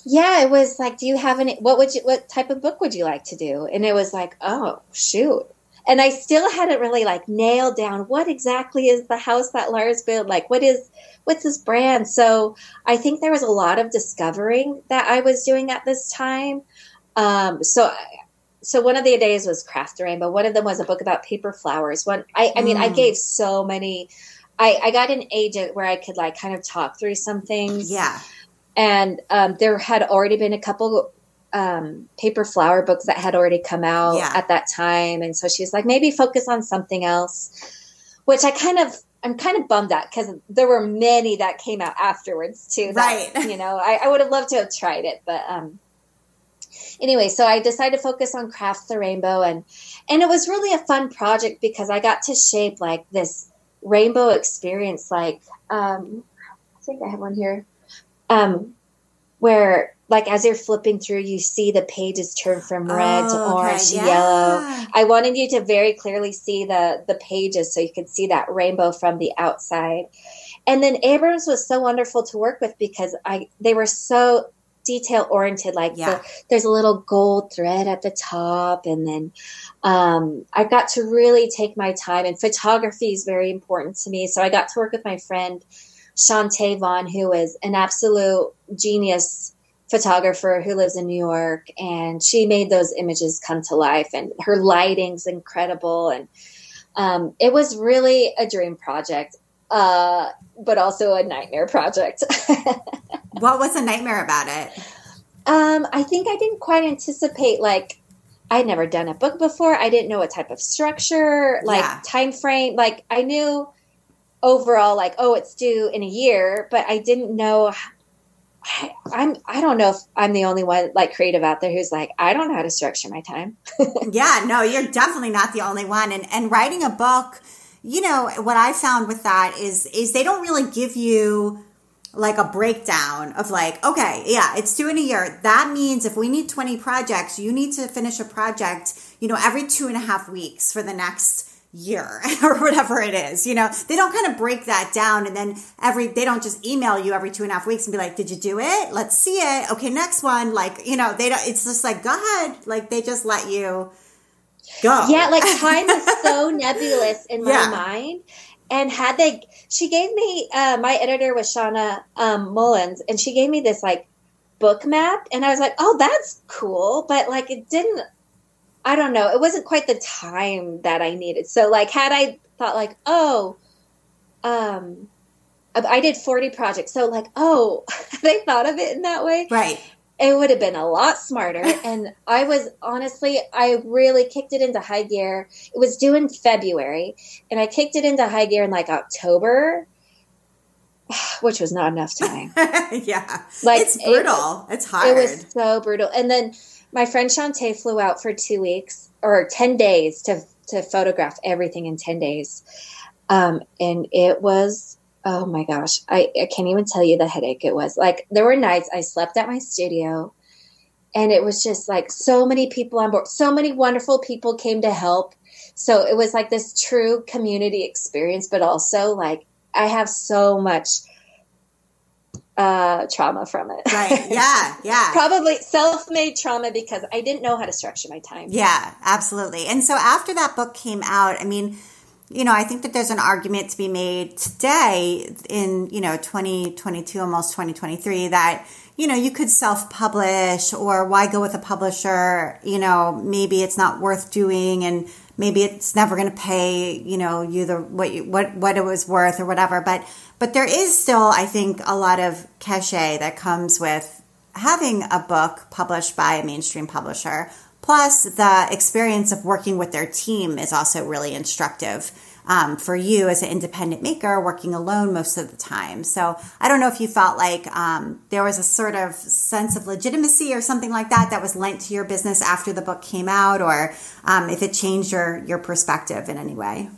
Yeah, it was like, do you have any? What would you? What type of book would you like to do? And it was like, oh shoot and I still hadn't really like nailed down what exactly is the house that Lars built. Like, what is what's his brand? So I think there was a lot of discovering that I was doing at this time. Um, so so one of the days was craft the rainbow. One of them was a book about paper flowers. One I, I mean, mm. I gave so many. I, I got an agent where I could like kind of talk through some things. Yeah. And um, there had already been a couple um, paper flower books that had already come out yeah. at that time. And so she was like, maybe focus on something else, which I kind of, I'm kind of bummed at because there were many that came out afterwards too. That, right. You know, I, I, would have loved to have tried it, but, um, anyway, so I decided to focus on craft the rainbow and, and it was really a fun project because I got to shape like this rainbow experience. Like, um, I think I have one here um, where like as you're flipping through, you see the pages turn from red oh, to orange okay. yeah. yellow. I wanted you to very clearly see the the pages so you could see that rainbow from the outside. And then Abrams was so wonderful to work with because I they were so detail oriented. Like yeah. the, there's a little gold thread at the top, and then um, I got to really take my time. And photography is very important to me, so I got to work with my friend Chaunté Vaughn, who is an absolute genius photographer who lives in New York, and she made those images come to life. And her lighting's incredible, and um, it was really a dream project, uh, but also a nightmare project. what was a nightmare about it? Um, I think I didn't quite anticipate like I'd never done a book before. I didn't know what type of structure, like yeah. time frame. Like I knew overall, like oh, it's due in a year, but I didn't know I'm I don't know if I'm the only one like creative out there who's like I don't know how to structure my time. yeah, no, you're definitely not the only one. And and writing a book, you know, what I found with that is is they don't really give you like a breakdown of like, okay, yeah, it's two in a year. That means if we need 20 projects, you need to finish a project, you know, every two and a half weeks for the next year or whatever it is. You know, they don't kind of break that down and then every, they don't just email you every two and a half weeks and be like, did you do it? Let's see it. Okay, next one. Like, you know, they don't, it's just like, go ahead. Like they just let you go. Yeah, like time is so nebulous in my yeah. mind. And had they, she gave me, uh, my editor was Shawna um, Mullins, and she gave me this like book map. And I was like, oh, that's cool. But like, it didn't I don't know. It wasn't quite the time that I needed. So like had I thought like, oh, um I did 40 projects. So like, oh, they thought of it in that way. Right. It would have been a lot smarter. and I was honestly, I really kicked it into high gear. It was due in February and I kicked it into high gear in like October which was not enough time. yeah. Like it's brutal. It, it's hard. It was so brutal. And then my friend Chaunté flew out for two weeks or 10 days to, to photograph everything in 10 days. Um, and it was, oh my gosh, I, I can't even tell you the headache it was. Like, there were nights I slept at my studio and it was just like so many people on board, so many wonderful people came to help. So it was like this true community experience, but also like I have so much uh, trauma from it. Right. Yeah. Yeah. Probably self made trauma because I didn't know how to structure my time. Yeah, absolutely. And so after that book came out, I mean, you know, I think that there's an argument to be made today in, you know, 2022, almost 2023, that, you know, you could self publish or why go with a publisher? You know, maybe it's not worth doing and maybe it's never going to pay, you know, you the, what you, what, what it was worth or whatever. But, but there is still, I think, a lot of cachet that comes with having a book published by a mainstream publisher. Plus, the experience of working with their team is also really instructive um, for you as an independent maker working alone most of the time. So I don't know if you felt like um, there was a sort of sense of legitimacy or something like that that was lent to your business after the book came out, or um, if it changed your your perspective in any way.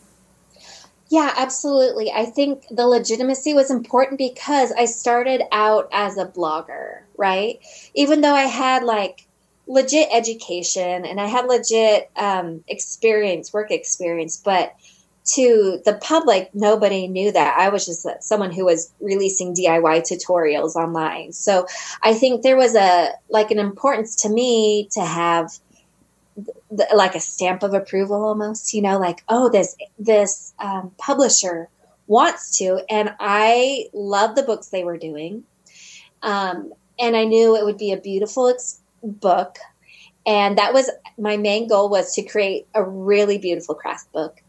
Yeah, absolutely. I think the legitimacy was important because I started out as a blogger, right? Even though I had like legit education and I had legit um, experience, work experience, but to the public, nobody knew that. I was just someone who was releasing DIY tutorials online. So I think there was a like an importance to me to have the, like a stamp of approval almost, you know, like, oh, this, this um, publisher wants to. And I love the books they were doing. Um, and I knew it would be a beautiful ex- book. And that was my main goal was to create a really beautiful craft book.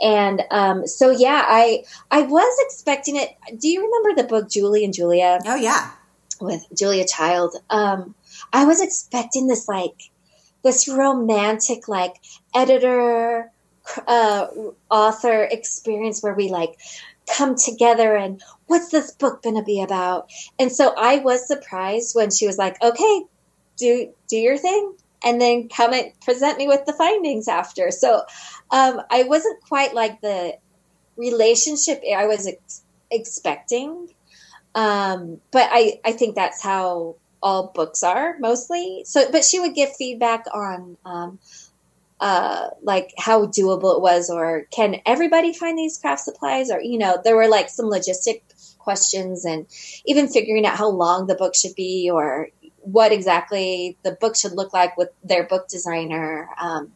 And um, so, yeah, I I was expecting it. Do you remember the book Julie and Julia? Oh yeah, with Julia Child. Um, I was expecting this like this romantic like editor uh, author experience where we like come together and what's this book going to be about and so i was surprised when she was like okay do do your thing and then come and present me with the findings after so um, i wasn't quite like the relationship i was ex- expecting Um, but I, I think that's how all books are mostly. So, but she would give feedback on, um, uh, like how doable it was, or can everybody find these craft supplies? Or, you know, there were like some logistic questions and even figuring out how long the book should be or what exactly the book should look like with their book designer. Um,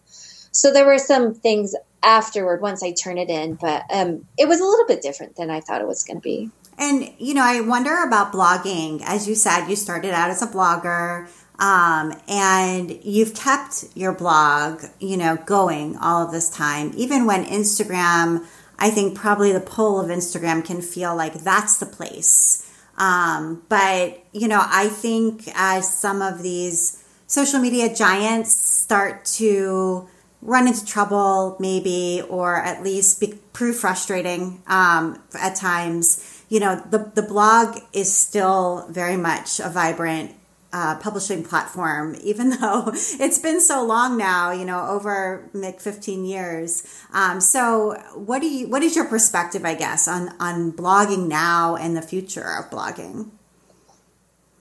so there were some things afterward once I turned it in, but um, it was a little bit different than I thought it was going to be. And, you know, I wonder about blogging. As you said, you started out as a blogger. Um, and you've kept your blog, you know, going all of this time, even when Instagram, I think probably the pull of Instagram can feel like that's the place. Um, but, you know, I think as some of these social media giants start to run into trouble, maybe, or at least be, prove frustrating um, at times, you know, the, the blog is still very much a vibrant uh, publishing platform, even though it's been so long now, you know, over like 15 years. Um, so what do you, what is your perspective, I guess, on, on blogging now and the future of blogging?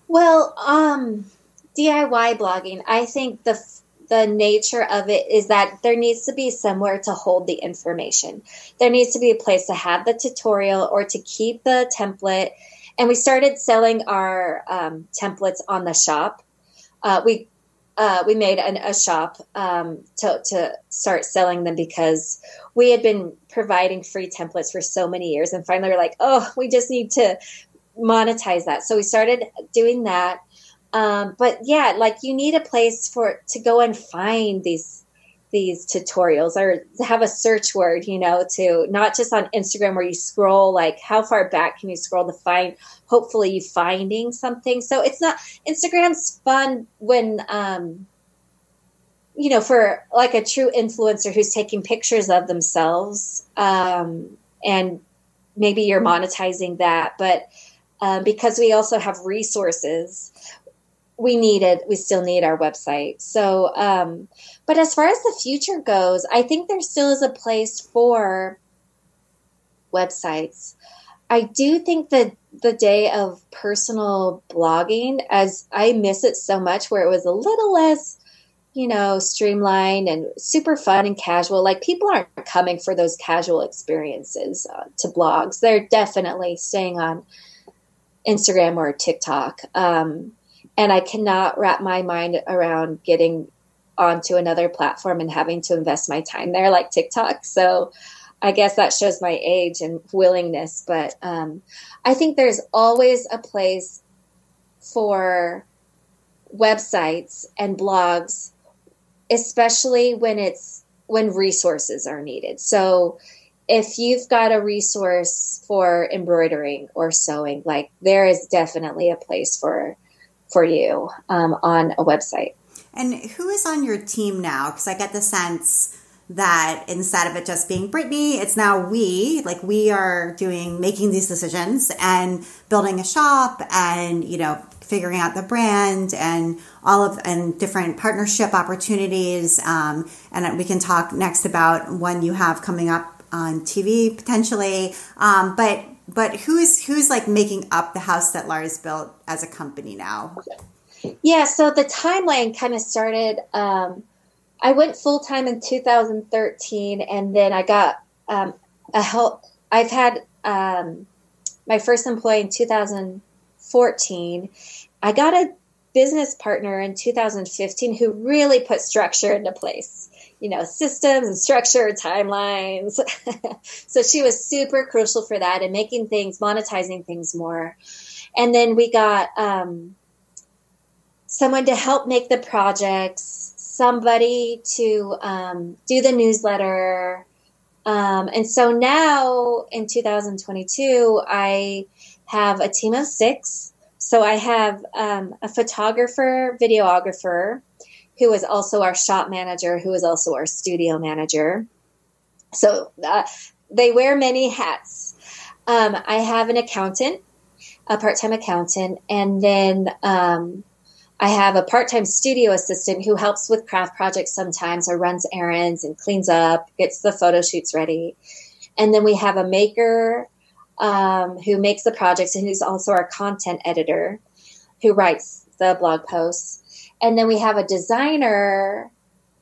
Well, um, DIY blogging, I think the the nature of it is that there needs to be somewhere to hold the information. There needs to be a place to have the tutorial or to keep the template. And we started selling our um, templates on the shop. Uh, we uh, we made an, a shop um, to, to start selling them because we had been providing free templates for so many years, and finally we're like, oh, we just need to monetize that. So we started doing that um, but yeah, like you need a place for to go and find these these tutorials or have a search word, you know, to not just on Instagram where you scroll like how far back can you scroll to find hopefully you finding something. So it's not Instagram's fun when um you know, for like a true influencer who's taking pictures of themselves, um, and maybe you're monetizing that, but um, because we also have resources, we needed we still need our website. So um but as far as the future goes i think there still is a place for websites. I do think that the day of personal blogging as i miss it so much where it was a little less you know streamlined and super fun and casual. Like people aren't coming for those casual experiences uh, to blogs. They're definitely staying on instagram or tiktok. Um, and I cannot wrap my mind around getting onto another platform and having to invest my time there like TikTok. So I guess that shows my age and willingness. But um, I think there's always a place for websites and blogs, especially when it's when resources are needed. So if you've got a resource for embroidering or sewing, like there is definitely a place for for you um, on a website. And who is on your team now? Because I get the sense that instead of it just being Brittany, it's now we, like we are doing, making these decisions and building a shop and, you know, figuring out the brand and all of, and different partnership opportunities. Um, and we can talk next about one you have coming up on TV potentially. Um, but but who's who's like making up the house that Lars built as a company now? Yeah, so the timeline kind of started. Um, I went full time in 2013, and then I got um, a help. I've had um, my first employee in 2014. I got a business partner in 2015 who really put structure into place you know, systems and structure, timelines. so she was super crucial for that and making things, monetizing things more. And then we got um, someone to help make the projects, somebody to um, do the newsletter. Um, and so now in 2022, I have a team of six. So I have um, a photographer, videographer, who is also our shop manager, who is also our studio manager. So uh, they wear many hats. Um, I have an accountant, a part time accountant, and then um, I have a part time studio assistant who helps with craft projects sometimes or runs errands and cleans up, gets the photo shoots ready. And then we have a maker, um, who makes the projects and who's also our content editor, who writes the blog posts. And then we have a designer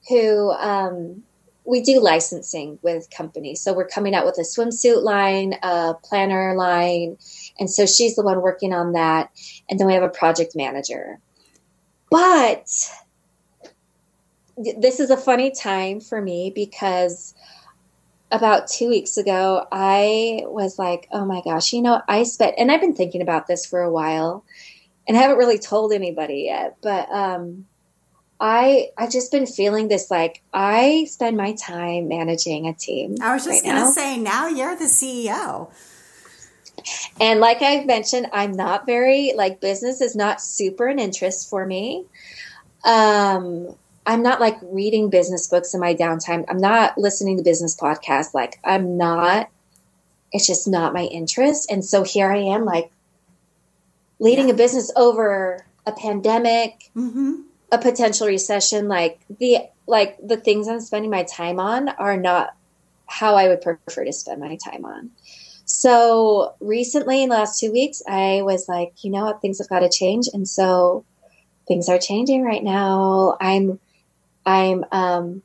who um, we do licensing with companies. So we're coming out with a swimsuit line, a planner line. And so she's the one working on that. And then we have a project manager. But this is a funny time for me because about two weeks ago, I was like, oh my gosh, you know, I spent, and I've been thinking about this for a while and I haven't really told anybody yet, but, um, I I've just been feeling this like I spend my time managing a team. I was just right gonna say now you're the CEO. And like I mentioned, I'm not very like business is not super an interest for me. Um I'm not like reading business books in my downtime. I'm not listening to business podcasts. Like I'm not it's just not my interest. And so here I am like leading yeah. a business over a pandemic. Mm-hmm a potential recession like the like the things i'm spending my time on are not how i would prefer to spend my time on so recently in the last two weeks i was like you know what things have got to change and so things are changing right now i'm i'm um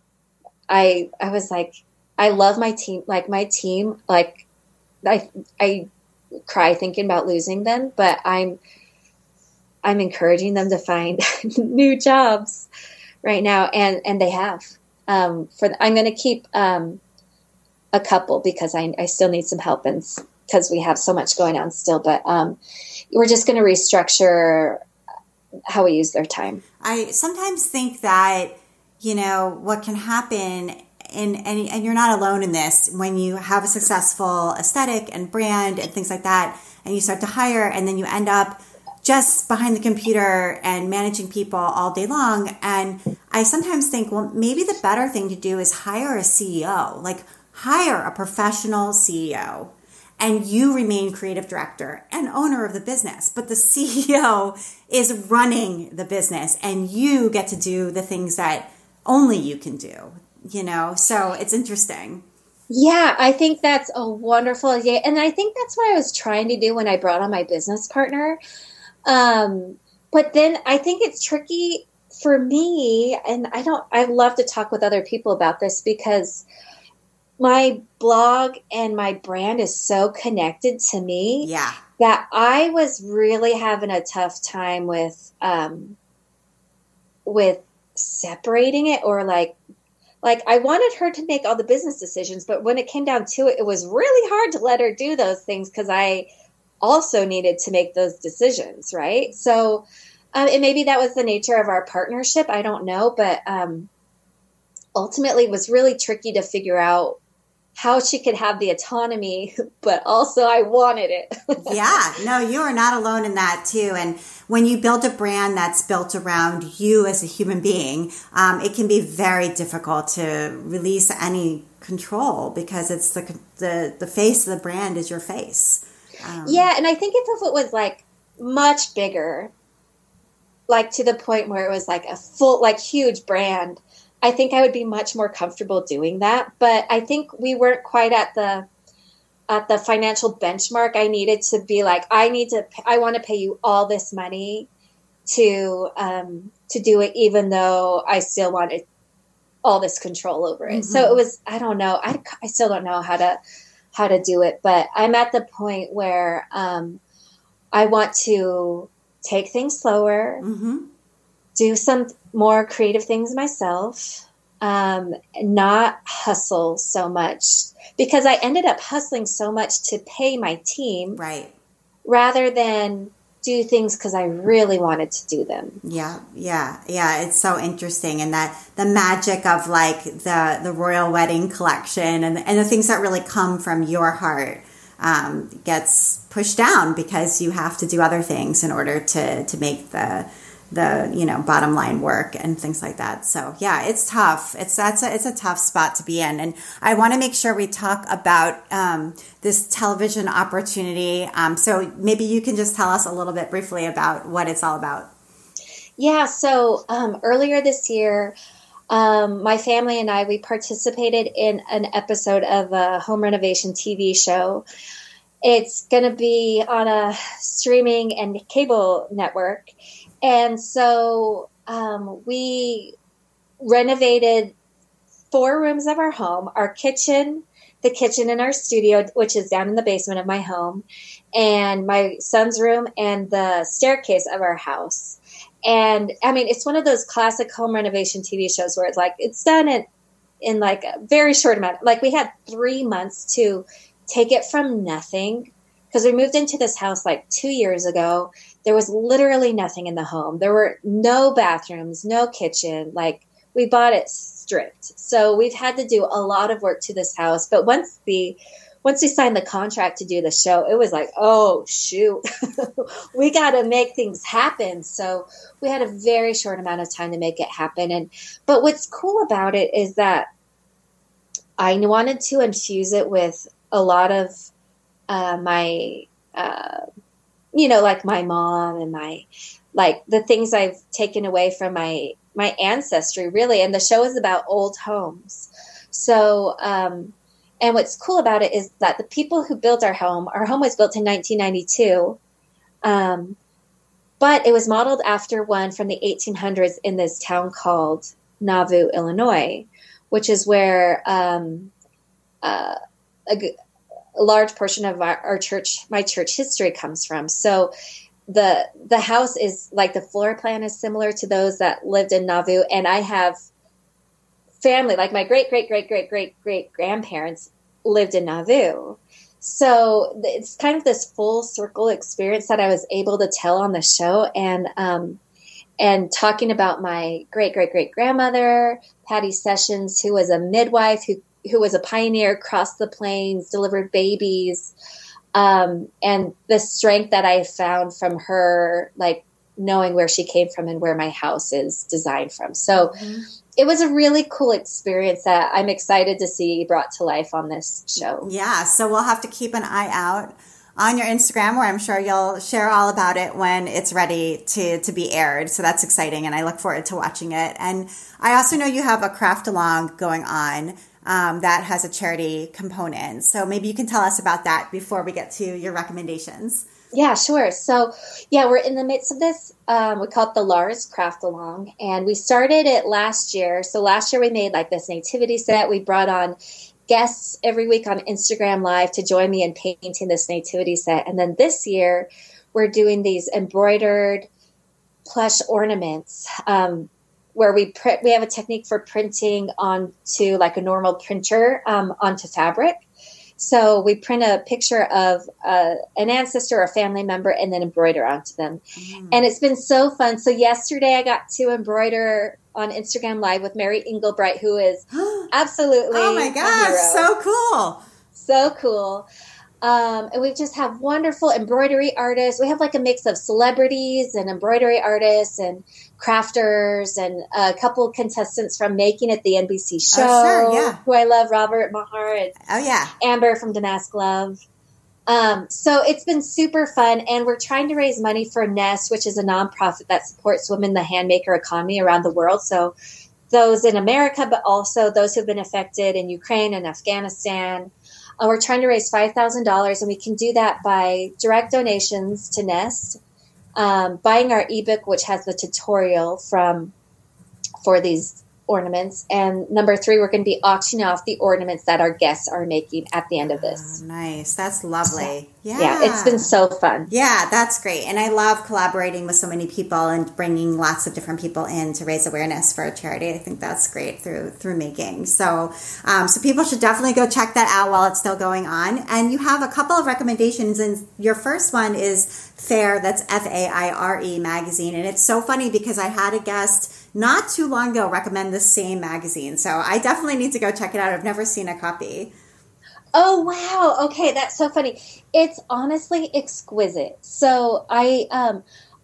i i was like i love my team like my team like i i cry thinking about losing them but i'm I'm encouraging them to find new jobs right now, and and they have. Um, for I'm going to keep um, a couple because I, I still need some help and because we have so much going on still. But um, we're just going to restructure how we use their time. I sometimes think that you know what can happen and, and, and you're not alone in this when you have a successful aesthetic and brand and things like that and you start to hire and then you end up just behind the computer and managing people all day long. And I sometimes think, well, maybe the better thing to do is hire a CEO, like hire a professional CEO and you remain creative director and owner of the business. But the CEO is running the business and you get to do the things that only you can do, you know? So it's interesting. Yeah, I think that's a wonderful idea. And I think that's what I was trying to do when I brought on my business partner um, but then I think it's tricky for me, and I don't, I love to talk with other people about this because my blog and my brand is so connected to me. Yeah. That I was really having a tough time with, um, with separating it or like like I wanted her to make all the business decisions, but when it came down to it, it was really hard to let her do those things because I also needed to make those decisions, right? So, um, and maybe that was the nature of our partnership. I don't know, but um, ultimately, it was really tricky to figure out how she could have the autonomy, but also I wanted it. yeah, no, you are not alone in that too. And when you build a brand that's built around you as a human being, um, it can be very difficult to release any control because it's the the the face of the brand is your face. Um, yeah, and I think if it was like much bigger, like to the point where it was like a full, like huge brand, I think I would be much more comfortable doing that. But I think we weren't quite at the at the financial benchmark I needed to be like, I need to, I want to pay you all this money to um, to do it, even though I still wanted all this control over it. Mm-hmm. So it was, I don't know, I I still don't know how to how to do it. But I'm at the point where um, I want to take things slower, mm-hmm. do some more creative things myself, um, not hustle so much because I ended up hustling so much to pay my team, right? Rather than do things because I really wanted to do them. Yeah, yeah, yeah. It's so interesting, and that the magic of like the the royal wedding collection and and the things that really come from your heart um, gets pushed down because you have to do other things in order to to make the the you know bottom line work and things like that. So yeah it's tough. It's that's a, it's a tough spot to be in. And i want to make sure we talk about um, this television opportunity. Um, so maybe you can just tell us a little bit briefly about what it's all about. Yeah so um, earlier this year um, my family and i we participated in an episode of a home renovation tv show. It's going to be on a streaming and cable network. And so um, we renovated four rooms of our home our kitchen, the kitchen in our studio, which is down in the basement of my home, and my son's room, and the staircase of our house. And I mean, it's one of those classic home renovation TV shows where it's like it's done in in like a very short amount. Like we had three months to take it from nothing because we moved into this house like two years ago. There was literally nothing in the home. There were no bathrooms, no kitchen. Like we bought it stripped. So we've had to do a lot of work to this house. But once the once we signed the contract to do the show, it was like, oh shoot, we got to make things happen. So we had a very short amount of time to make it happen. And but what's cool about it is that I wanted to infuse it with a lot of uh, my, uh, you know, like my mom and my, like the things I've taken away from my my ancestry, really. And the show is about old homes. So, um, and what's cool about it is that the people who built our home, our home was built in 1992. Um, but it was modeled after one from the 1800s in this town called Nauvoo, Illinois, which is where um, uh, a, a, large portion of our, our, church, my church history comes from. So the the house is like the floor plan is similar to those that lived in Nauvoo, and I have family like my great great great great great great grandparents lived in Nauvoo. So it's kind of this full circle experience that I was able to tell on the show, and um, and talking about my great great great grandmother Patty Sessions, who was a midwife who who was a pioneer, crossed the plains, delivered babies, um, and the strength that I found from her, like knowing where she came from and where my house is designed from. So. Mm-hmm it was a really cool experience that I'm excited to see brought to life on this show. Yeah, so we'll have to keep an eye out on your Instagram where I'm sure you'll share all about it when it's ready to to be aired. So that's exciting and I look forward to watching it. And I also know you have a craft along going on um, that has a charity component. So maybe you can tell us about that before we get to your recommendations. Yeah, sure. So, yeah, we're in the midst of this. Um, we call it the Lars Craft Along, and we started it last year. So last year we made like this nativity set. We brought on guests every week on Instagram Live to join me in painting this nativity set, and then this year we're doing these embroidered plush ornaments. Um, where we print, we have a technique for printing onto like a normal printer um, onto fabric so we print a picture of uh, an ancestor or a family member and then embroider onto them. Mm. And it's been so fun. So yesterday I got to embroider on Instagram Live with Mary Engelbreit, who is absolutely oh my gosh, so cool, so cool. Um, and we just have wonderful embroidery artists. We have like a mix of celebrities and embroidery artists and crafters and a couple contestants from Making It, the NBC show. Oh, sure, yeah. Who I love, Robert Mahar. And oh, yeah. Amber from Damask Love. Um, so it's been super fun, and we're trying to raise money for Nest, which is a nonprofit that supports women the handmaker economy around the world. So those in America, but also those who've been affected in Ukraine and Afghanistan. Uh, we're trying to raise $5,000, and we can do that by direct donations to Nest, um, buying our ebook, which has the tutorial from for these ornaments. And number three, we're going to be auctioning off the ornaments that our guests are making at the end of this. Oh, nice. That's lovely. Yeah. Yeah. It's been so fun. Yeah, that's great. And I love collaborating with so many people and bringing lots of different people in to raise awareness for a charity. I think that's great through, through making. So, um, so people should definitely go check that out while it's still going on. And you have a couple of recommendations. And your first one is Faire. That's F A I R E magazine. And it's so funny because I had a guest not too long ago recommend the same magazine. So I definitely need to go check it out. I've never seen a copy. Oh wow. Okay, that's so funny. It's honestly exquisite. So I um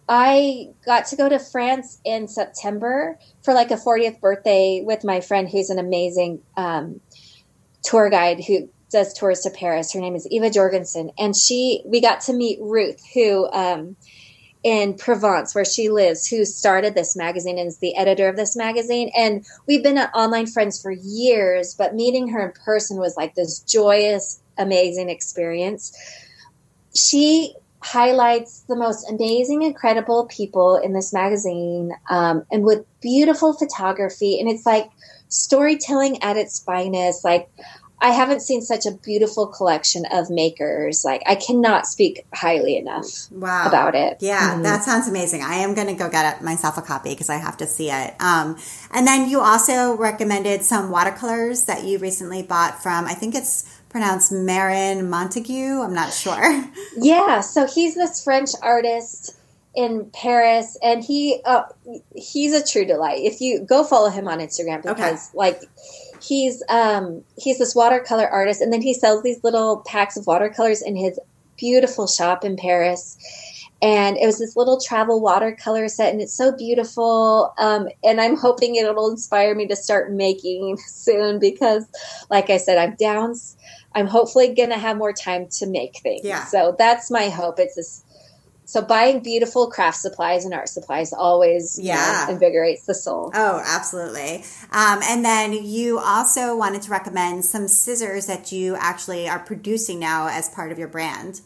I got to go to France in September for like a 40th birthday with my friend who's an amazing um, tour guide who does tours to Paris. Her name is Eva Jorgensen, and she we got to meet Ruth, who um, in Provence, where she lives, who started this magazine and is the editor of this magazine. And we've been online friends for years, but meeting her in person was like this joyous, amazing experience. she highlights the most amazing, incredible people in this magazine um, and with beautiful photography. And it's like storytelling at its finest. Like, I haven't seen such a beautiful collection of makers. Like I cannot speak highly enough wow. about it. Yeah, mm-hmm. that sounds amazing. I am going to go get myself a copy because I have to see it. Um, and then you also recommended some watercolors that you recently bought from. I think it's pronounced Marin Montague. I'm not sure. Yeah, so he's this French artist in Paris, and he uh, he's a true delight. If you go follow him on Instagram, because okay. like he's um he's this watercolor artist, and then he sells these little packs of watercolors in his beautiful shop in Paris. And it was this little travel watercolor set, and it's so beautiful. Um, and I'm hoping it'll inspire me to start making soon because, like I said, I'm down I'm hopefully going to have more time to make things. Yeah. So that's my hope. It's this. So buying beautiful craft supplies and art supplies always yeah. You know, invigorates the soul. Oh, absolutely. Um, and then you also wanted to recommend some scissors that you actually are producing now as part of your brand.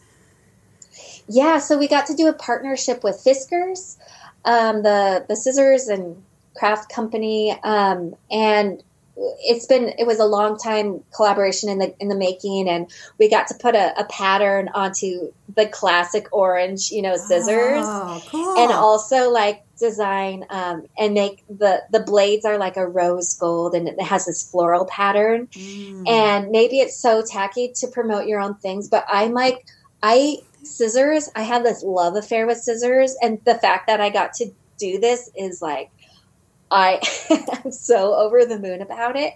Yeah, so we got to do a partnership with Fiskars, um, the the scissors and craft company, um, and it's been it was a long time collaboration in the in the making and we got to put a, a pattern onto the classic orange you know scissors oh, cool. and also like design um, and make the the blades are like a rose gold and it has this floral pattern mm. and maybe it's so tacky to promote your own things but i'm like i scissors i have this love affair with scissors and the fact that i got to do this is like I am so over the moon about it.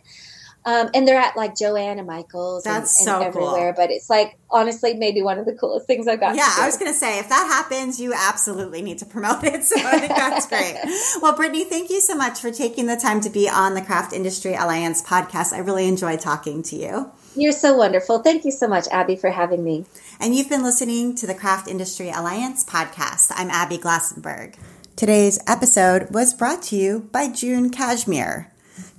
Um, and they're at like Joann and Michaels That's and, and so everywhere. Cool. But it's like honestly maybe one of the coolest things I've got. Yeah, I was gonna say if that happens, you absolutely need to promote it. So I think that's great. well, Brittany, thank you so much for taking the time to be on the Craft Industry Alliance podcast. I really enjoyed talking to you. You're so wonderful. Thank you so much, Abby, for having me. And you've been listening to the Craft Industry Alliance podcast. I'm Abby Glassenberg. Today's episode was brought to you by June Cashmere.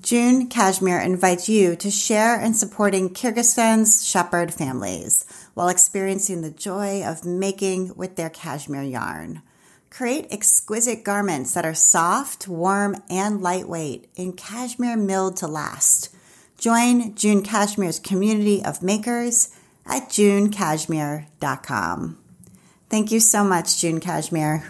June Cashmere invites you to share in supporting Kyrgyzstan's shepherd families while experiencing the joy of making with their cashmere yarn. Create exquisite garments that are soft, warm, and lightweight in cashmere milled to last. Join June Cashmere's community of makers at junecashmere.com. Thank you so much, June Cashmere.